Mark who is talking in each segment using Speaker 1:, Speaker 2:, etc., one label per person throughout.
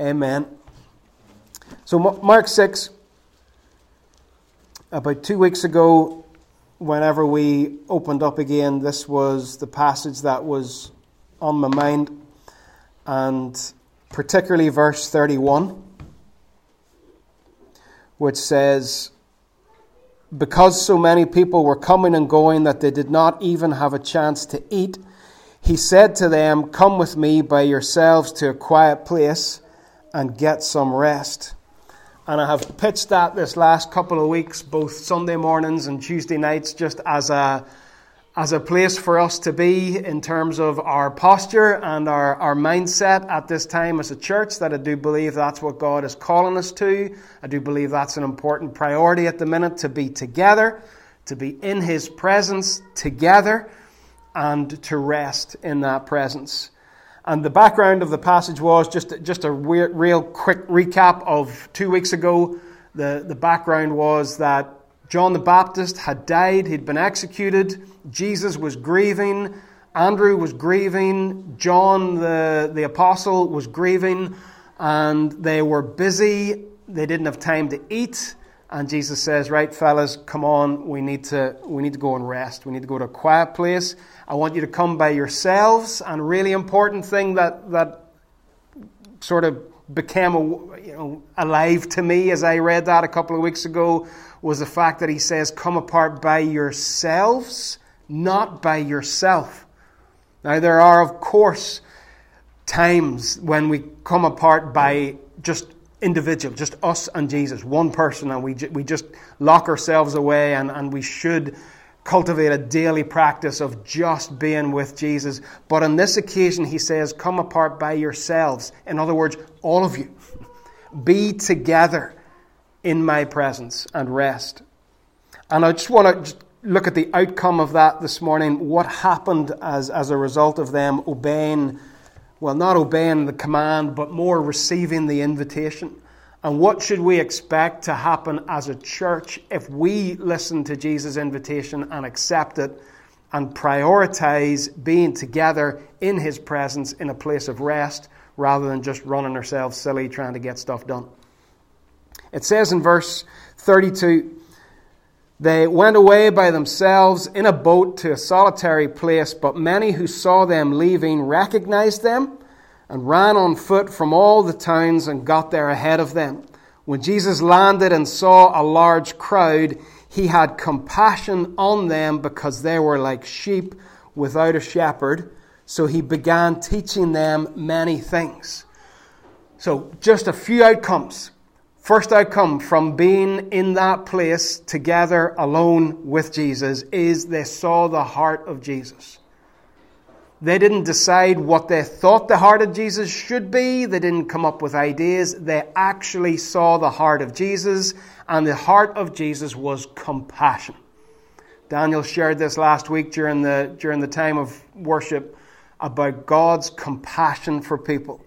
Speaker 1: Amen. So, Mark 6, about two weeks ago, whenever we opened up again, this was the passage that was on my mind, and particularly verse 31, which says, Because so many people were coming and going that they did not even have a chance to eat, he said to them, Come with me by yourselves to a quiet place and get some rest. And I have pitched that this last couple of weeks, both Sunday mornings and Tuesday nights, just as a, as a place for us to be in terms of our posture and our, our mindset at this time as a church. That I do believe that's what God is calling us to. I do believe that's an important priority at the minute to be together, to be in His presence together, and to rest in that presence. And the background of the passage was just, just a real quick recap of two weeks ago. The, the background was that John the Baptist had died, he'd been executed, Jesus was grieving, Andrew was grieving, John the, the apostle was grieving, and they were busy. They didn't have time to eat. And Jesus says, Right, fellas, come on, we need to, we need to go and rest. We need to go to a quiet place. I want you to come by yourselves. And really important thing that, that sort of became a, you know, alive to me as I read that a couple of weeks ago was the fact that he says, Come apart by yourselves, not by yourself. Now, there are, of course, times when we come apart by just individual, just us and Jesus, one person, and we, we just lock ourselves away, and, and we should cultivate a daily practice of just being with Jesus. But on this occasion, he says, Come apart by yourselves. In other words, all of you. Be together in my presence and rest. And I just want to look at the outcome of that this morning. What happened as, as a result of them obeying, well, not obeying the command, but more receiving the invitation. And what should we expect to happen as a church if we listen to Jesus' invitation and accept it and prioritize being together in his presence in a place of rest rather than just running ourselves silly trying to get stuff done? It says in verse 32 They went away by themselves in a boat to a solitary place, but many who saw them leaving recognized them and ran on foot from all the towns and got there ahead of them. When Jesus landed and saw a large crowd, he had compassion on them because they were like sheep without a shepherd. So he began teaching them many things. So, just a few outcomes. First outcome from being in that place together alone with Jesus is they saw the heart of Jesus. They didn't decide what they thought the heart of Jesus should be. They didn't come up with ideas. They actually saw the heart of Jesus, and the heart of Jesus was compassion. Daniel shared this last week during the, during the time of worship about God's compassion for people.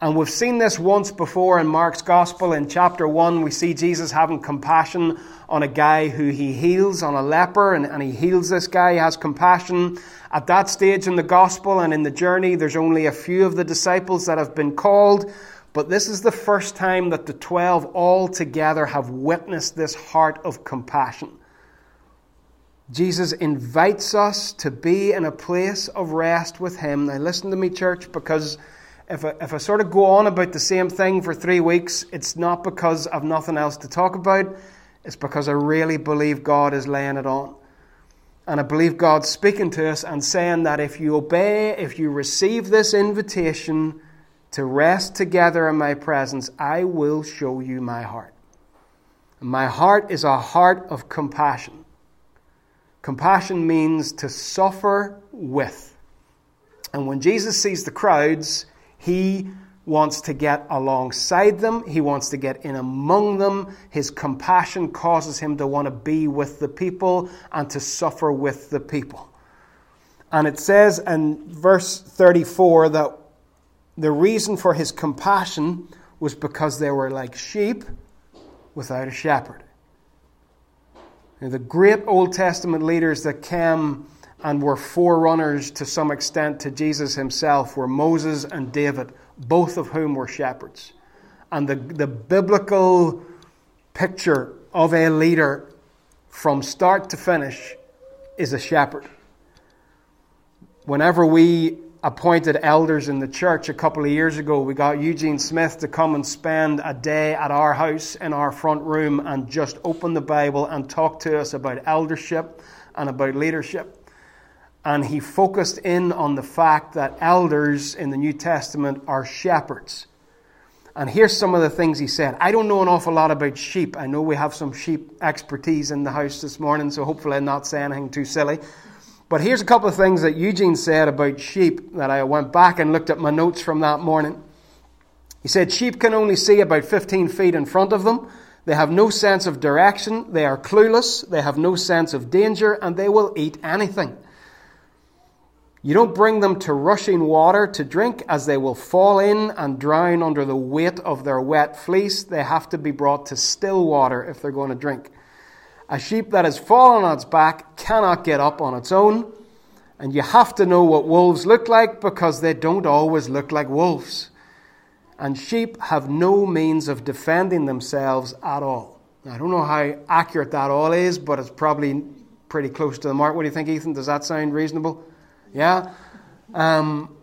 Speaker 1: And we've seen this once before in Mark's Gospel. In chapter 1, we see Jesus having compassion on a guy who he heals, on a leper, and, and he heals this guy. He has compassion. At that stage in the Gospel and in the journey, there's only a few of the disciples that have been called. But this is the first time that the 12 all together have witnessed this heart of compassion. Jesus invites us to be in a place of rest with Him. Now, listen to me, church, because if I, if I sort of go on about the same thing for three weeks, it's not because I've nothing else to talk about. It's because I really believe God is laying it on. And I believe God's speaking to us and saying that if you obey, if you receive this invitation to rest together in my presence, I will show you my heart. My heart is a heart of compassion. Compassion means to suffer with. And when Jesus sees the crowds, he wants to get alongside them. He wants to get in among them. His compassion causes him to want to be with the people and to suffer with the people. And it says in verse 34 that the reason for his compassion was because they were like sheep without a shepherd. the great Old Testament leaders that came and were forerunners to some extent to Jesus himself were Moses and David, both of whom were shepherds. And the, the biblical picture of a leader from start to finish is a shepherd. Whenever we appointed elders in the church a couple of years ago, we got Eugene Smith to come and spend a day at our house in our front room and just open the Bible and talk to us about eldership and about leadership. And he focused in on the fact that elders in the New Testament are shepherds. And here's some of the things he said. I don't know an awful lot about sheep. I know we have some sheep expertise in the house this morning, so hopefully I'm not saying anything too silly. But here's a couple of things that Eugene said about sheep that I went back and looked at my notes from that morning. He said sheep can only see about 15 feet in front of them. They have no sense of direction. They are clueless. They have no sense of danger, and they will eat anything. You don't bring them to rushing water to drink, as they will fall in and drown under the weight of their wet fleece. They have to be brought to still water if they're going to drink. A sheep that has fallen on its back cannot get up on its own. And you have to know what wolves look like because they don't always look like wolves. And sheep have no means of defending themselves at all. I don't know how accurate that all is, but it's probably pretty close to the mark. What do you think, Ethan? Does that sound reasonable? Yeah? Um,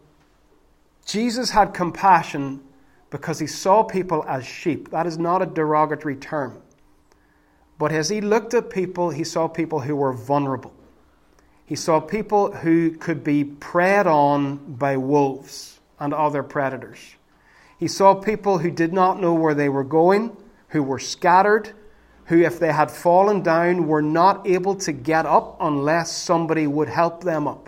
Speaker 1: Jesus had compassion because he saw people as sheep. That is not a derogatory term. But as he looked at people, he saw people who were vulnerable. He saw people who could be preyed on by wolves and other predators. He saw people who did not know where they were going, who were scattered, who, if they had fallen down, were not able to get up unless somebody would help them up.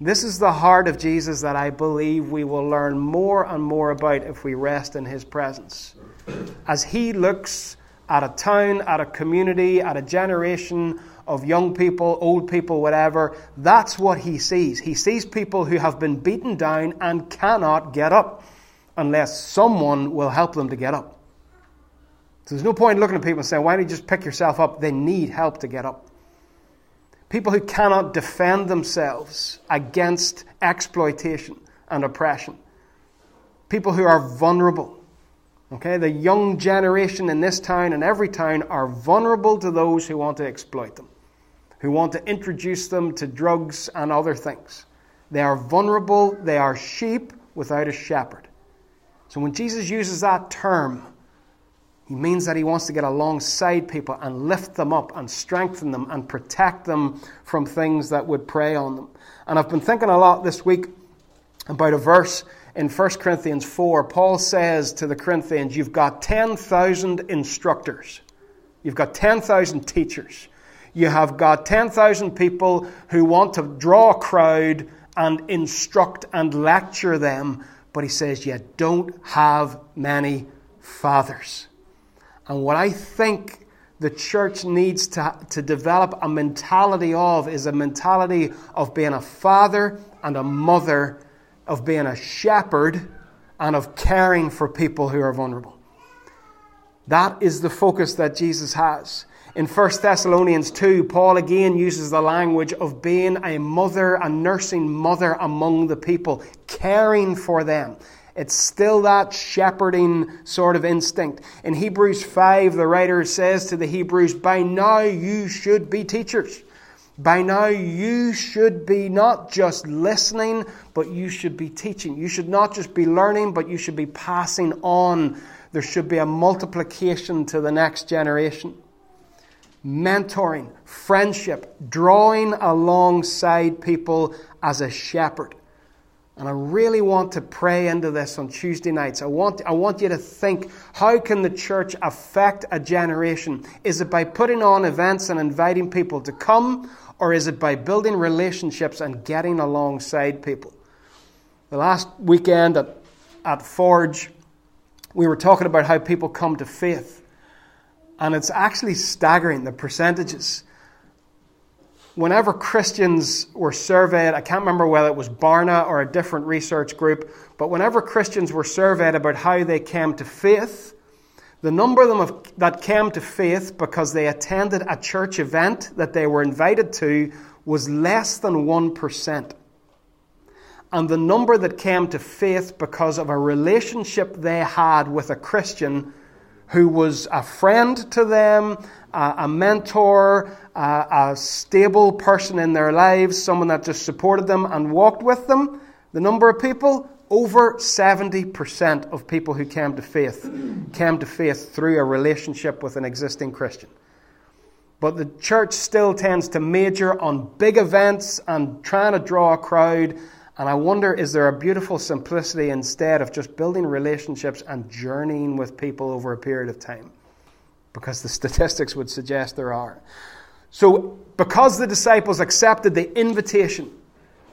Speaker 1: This is the heart of Jesus that I believe we will learn more and more about if we rest in his presence. As he looks at a town, at a community, at a generation of young people, old people, whatever, that's what he sees. He sees people who have been beaten down and cannot get up unless someone will help them to get up. So there's no point looking at people and saying, why don't you just pick yourself up? They need help to get up. People who cannot defend themselves against exploitation and oppression. People who are vulnerable Okay, the young generation in this town and every town are vulnerable to those who want to exploit them, who want to introduce them to drugs and other things. They are vulnerable, they are sheep without a shepherd. So when Jesus uses that term, he means that he wants to get alongside people and lift them up and strengthen them and protect them from things that would prey on them. And I've been thinking a lot this week about a verse in 1 Corinthians 4, Paul says to the Corinthians, You've got 10,000 instructors, you've got 10,000 teachers, you have got 10,000 people who want to draw a crowd and instruct and lecture them, but he says, You don't have many fathers. And what I think the church needs to, to develop a mentality of is a mentality of being a father and a mother of being a shepherd and of caring for people who are vulnerable. That is the focus that Jesus has. In 1 Thessalonians 2, Paul again uses the language of being a mother, a nursing mother among the people, caring for them. It's still that shepherding sort of instinct. In Hebrews 5, the writer says to the Hebrews, By now you should be teachers. By now, you should be not just listening, but you should be teaching. You should not just be learning, but you should be passing on. There should be a multiplication to the next generation. Mentoring, friendship, drawing alongside people as a shepherd. And I really want to pray into this on Tuesday nights. I want, I want you to think how can the church affect a generation? Is it by putting on events and inviting people to come, or is it by building relationships and getting alongside people? The last weekend at, at Forge, we were talking about how people come to faith. And it's actually staggering, the percentages. Whenever Christians were surveyed, I can't remember whether it was Barna or a different research group, but whenever Christians were surveyed about how they came to faith, the number of them that came to faith because they attended a church event that they were invited to was less than 1%. and the number that came to faith because of a relationship they had with a Christian who was a friend to them, a, mentor, a, a stable person in their lives, someone that just supported them and walked with them. The number of people, over 70% of people who came to faith came to faith through a relationship with an existing Christian. But the church still tends to major on big events and trying to draw a crowd. And I wonder, is there a beautiful simplicity instead of just building relationships and journeying with people over a period of time? Because the statistics would suggest there are. So, because the disciples accepted the invitation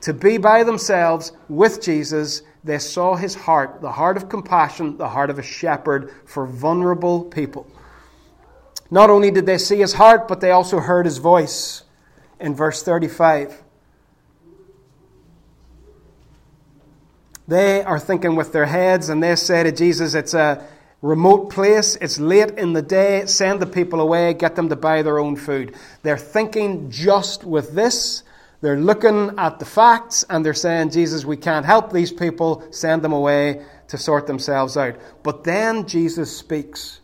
Speaker 1: to be by themselves with Jesus, they saw his heart, the heart of compassion, the heart of a shepherd for vulnerable people. Not only did they see his heart, but they also heard his voice in verse 35. They are thinking with their heads, and they say to Jesus, It's a remote place, it's late in the day, send the people away, get them to buy their own food. They're thinking just with this. They're looking at the facts and they're saying, Jesus, we can't help these people, send them away to sort themselves out. But then Jesus speaks.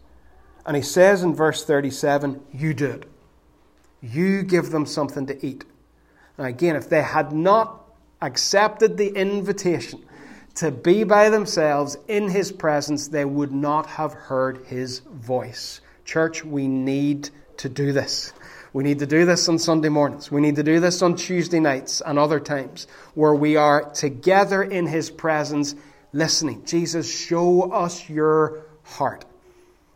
Speaker 1: And he says in verse 37, You do it. You give them something to eat. Now, again, if they had not accepted the invitation to be by themselves in his presence, they would not have heard his voice. Church, we need to do this. We need to do this on Sunday mornings. We need to do this on Tuesday nights and other times where we are together in his presence listening. Jesus, show us your heart.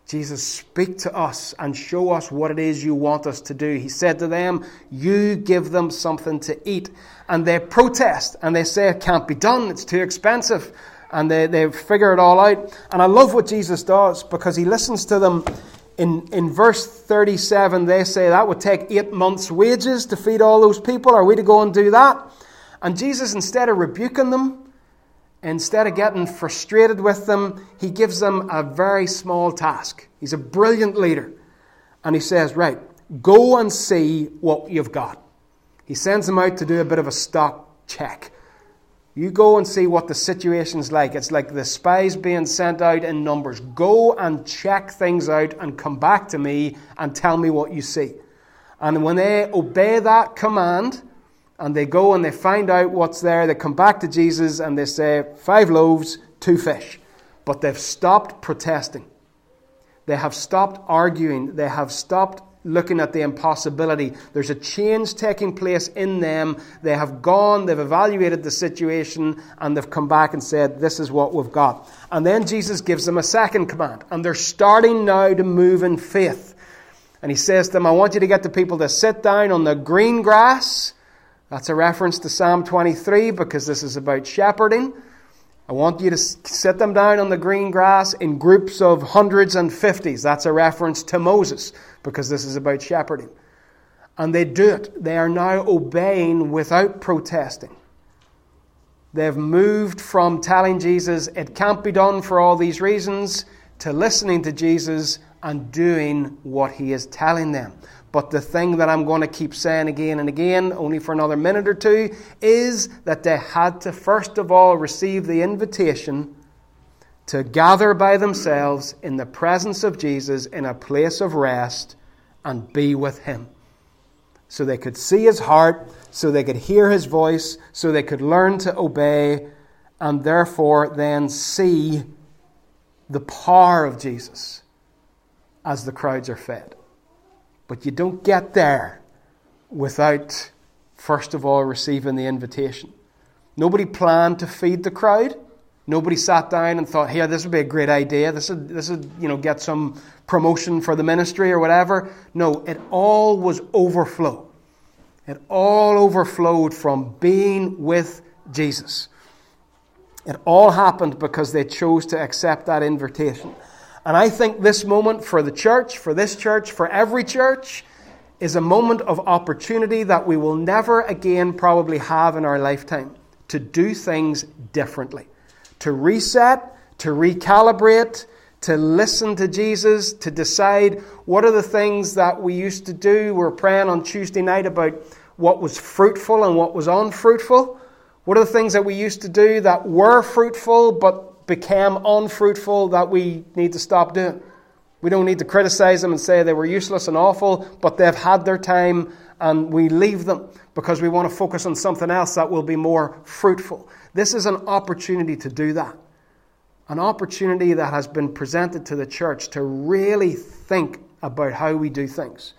Speaker 1: Jesus, speak to us and show us what it is you want us to do. He said to them, You give them something to eat. And they protest and they say it can't be done, it's too expensive. And they, they figure it all out. And I love what Jesus does because he listens to them. In, in verse 37, they say that would take eight months' wages to feed all those people. Are we to go and do that? And Jesus, instead of rebuking them, instead of getting frustrated with them, he gives them a very small task. He's a brilliant leader. And he says, Right, go and see what you've got. He sends them out to do a bit of a stock check. You go and see what the situation's like. It's like the spies being sent out in numbers. Go and check things out and come back to me and tell me what you see. And when they obey that command, and they go and they find out what's there. They come back to Jesus and they say, Five loaves, two fish. But they've stopped protesting. They have stopped arguing. They have stopped looking at the impossibility. There's a change taking place in them. They have gone, they've evaluated the situation, and they've come back and said, This is what we've got. And then Jesus gives them a second command. And they're starting now to move in faith. And he says to them, I want you to get the people to sit down on the green grass that's a reference to Psalm 23 because this is about shepherding. I want you to sit them down on the green grass in groups of hundreds and fifties. That's a reference to Moses because this is about shepherding. And they do it. They are now obeying without protesting. They've moved from telling Jesus it can't be done for all these reasons to listening to Jesus and doing what he is telling them. But the thing that I'm going to keep saying again and again, only for another minute or two, is that they had to first of all receive the invitation to gather by themselves in the presence of Jesus in a place of rest and be with Him. So they could see His heart, so they could hear His voice, so they could learn to obey, and therefore then see the power of Jesus as the crowds are fed. But you don't get there without, first of all, receiving the invitation. Nobody planned to feed the crowd. Nobody sat down and thought, "Here, this would be a great idea. This would, this would, you know, get some promotion for the ministry or whatever." No, it all was overflow. It all overflowed from being with Jesus. It all happened because they chose to accept that invitation. And I think this moment for the church, for this church, for every church, is a moment of opportunity that we will never again probably have in our lifetime to do things differently, to reset, to recalibrate, to listen to Jesus, to decide what are the things that we used to do. We're praying on Tuesday night about what was fruitful and what was unfruitful. What are the things that we used to do that were fruitful but became unfruitful that we need to stop doing? We don't need to criticize them and say they were useless and awful, but they've had their time and we leave them because we want to focus on something else that will be more fruitful. This is an opportunity to do that. An opportunity that has been presented to the church to really think about how we do things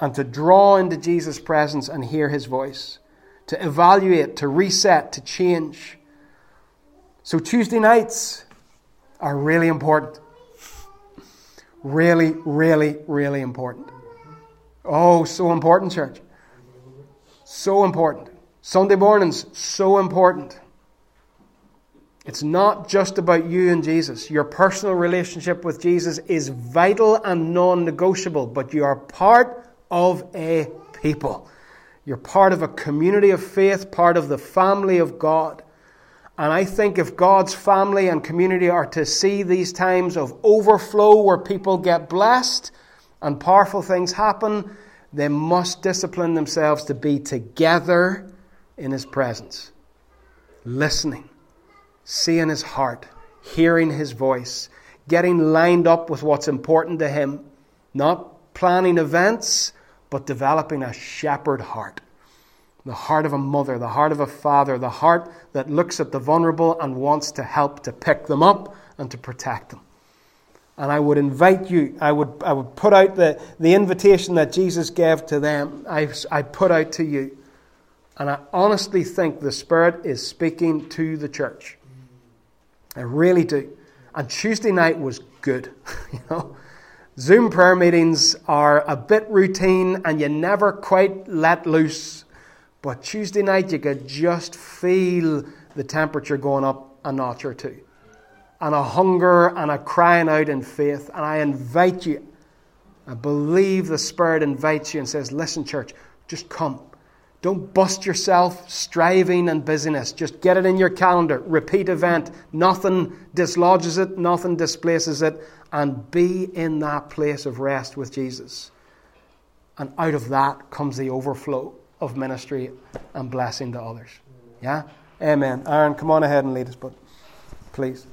Speaker 1: and to draw into Jesus' presence and hear his voice, to evaluate, to reset, to change. So, Tuesday nights are really important. Really, really, really important. Oh, so important, church. So important. Sunday mornings, so important. It's not just about you and Jesus. Your personal relationship with Jesus is vital and non negotiable, but you are part of a people. You're part of a community of faith, part of the family of God. And I think if God's family and community are to see these times of overflow where people get blessed and powerful things happen, they must discipline themselves to be together in His presence, listening, seeing His heart, hearing His voice, getting lined up with what's important to Him, not planning events, but developing a shepherd heart the heart of a mother, the heart of a father, the heart that looks at the vulnerable and wants to help to pick them up and to protect them. And I would invite you, I would, I would put out the, the invitation that Jesus gave to them, I, I put out to you. And I honestly think the Spirit is speaking to the church. I really do. And Tuesday night was good. you know, Zoom prayer meetings are a bit routine and you never quite let loose but Tuesday night, you could just feel the temperature going up a notch or two. And a hunger and a crying out in faith. And I invite you, I believe the Spirit invites you and says, Listen, church, just come. Don't bust yourself striving and busyness. Just get it in your calendar. Repeat event. Nothing dislodges it, nothing displaces it. And be in that place of rest with Jesus. And out of that comes the overflow of ministry and blessing to others. Yeah? Amen. Aaron, come on ahead and lead us, but please.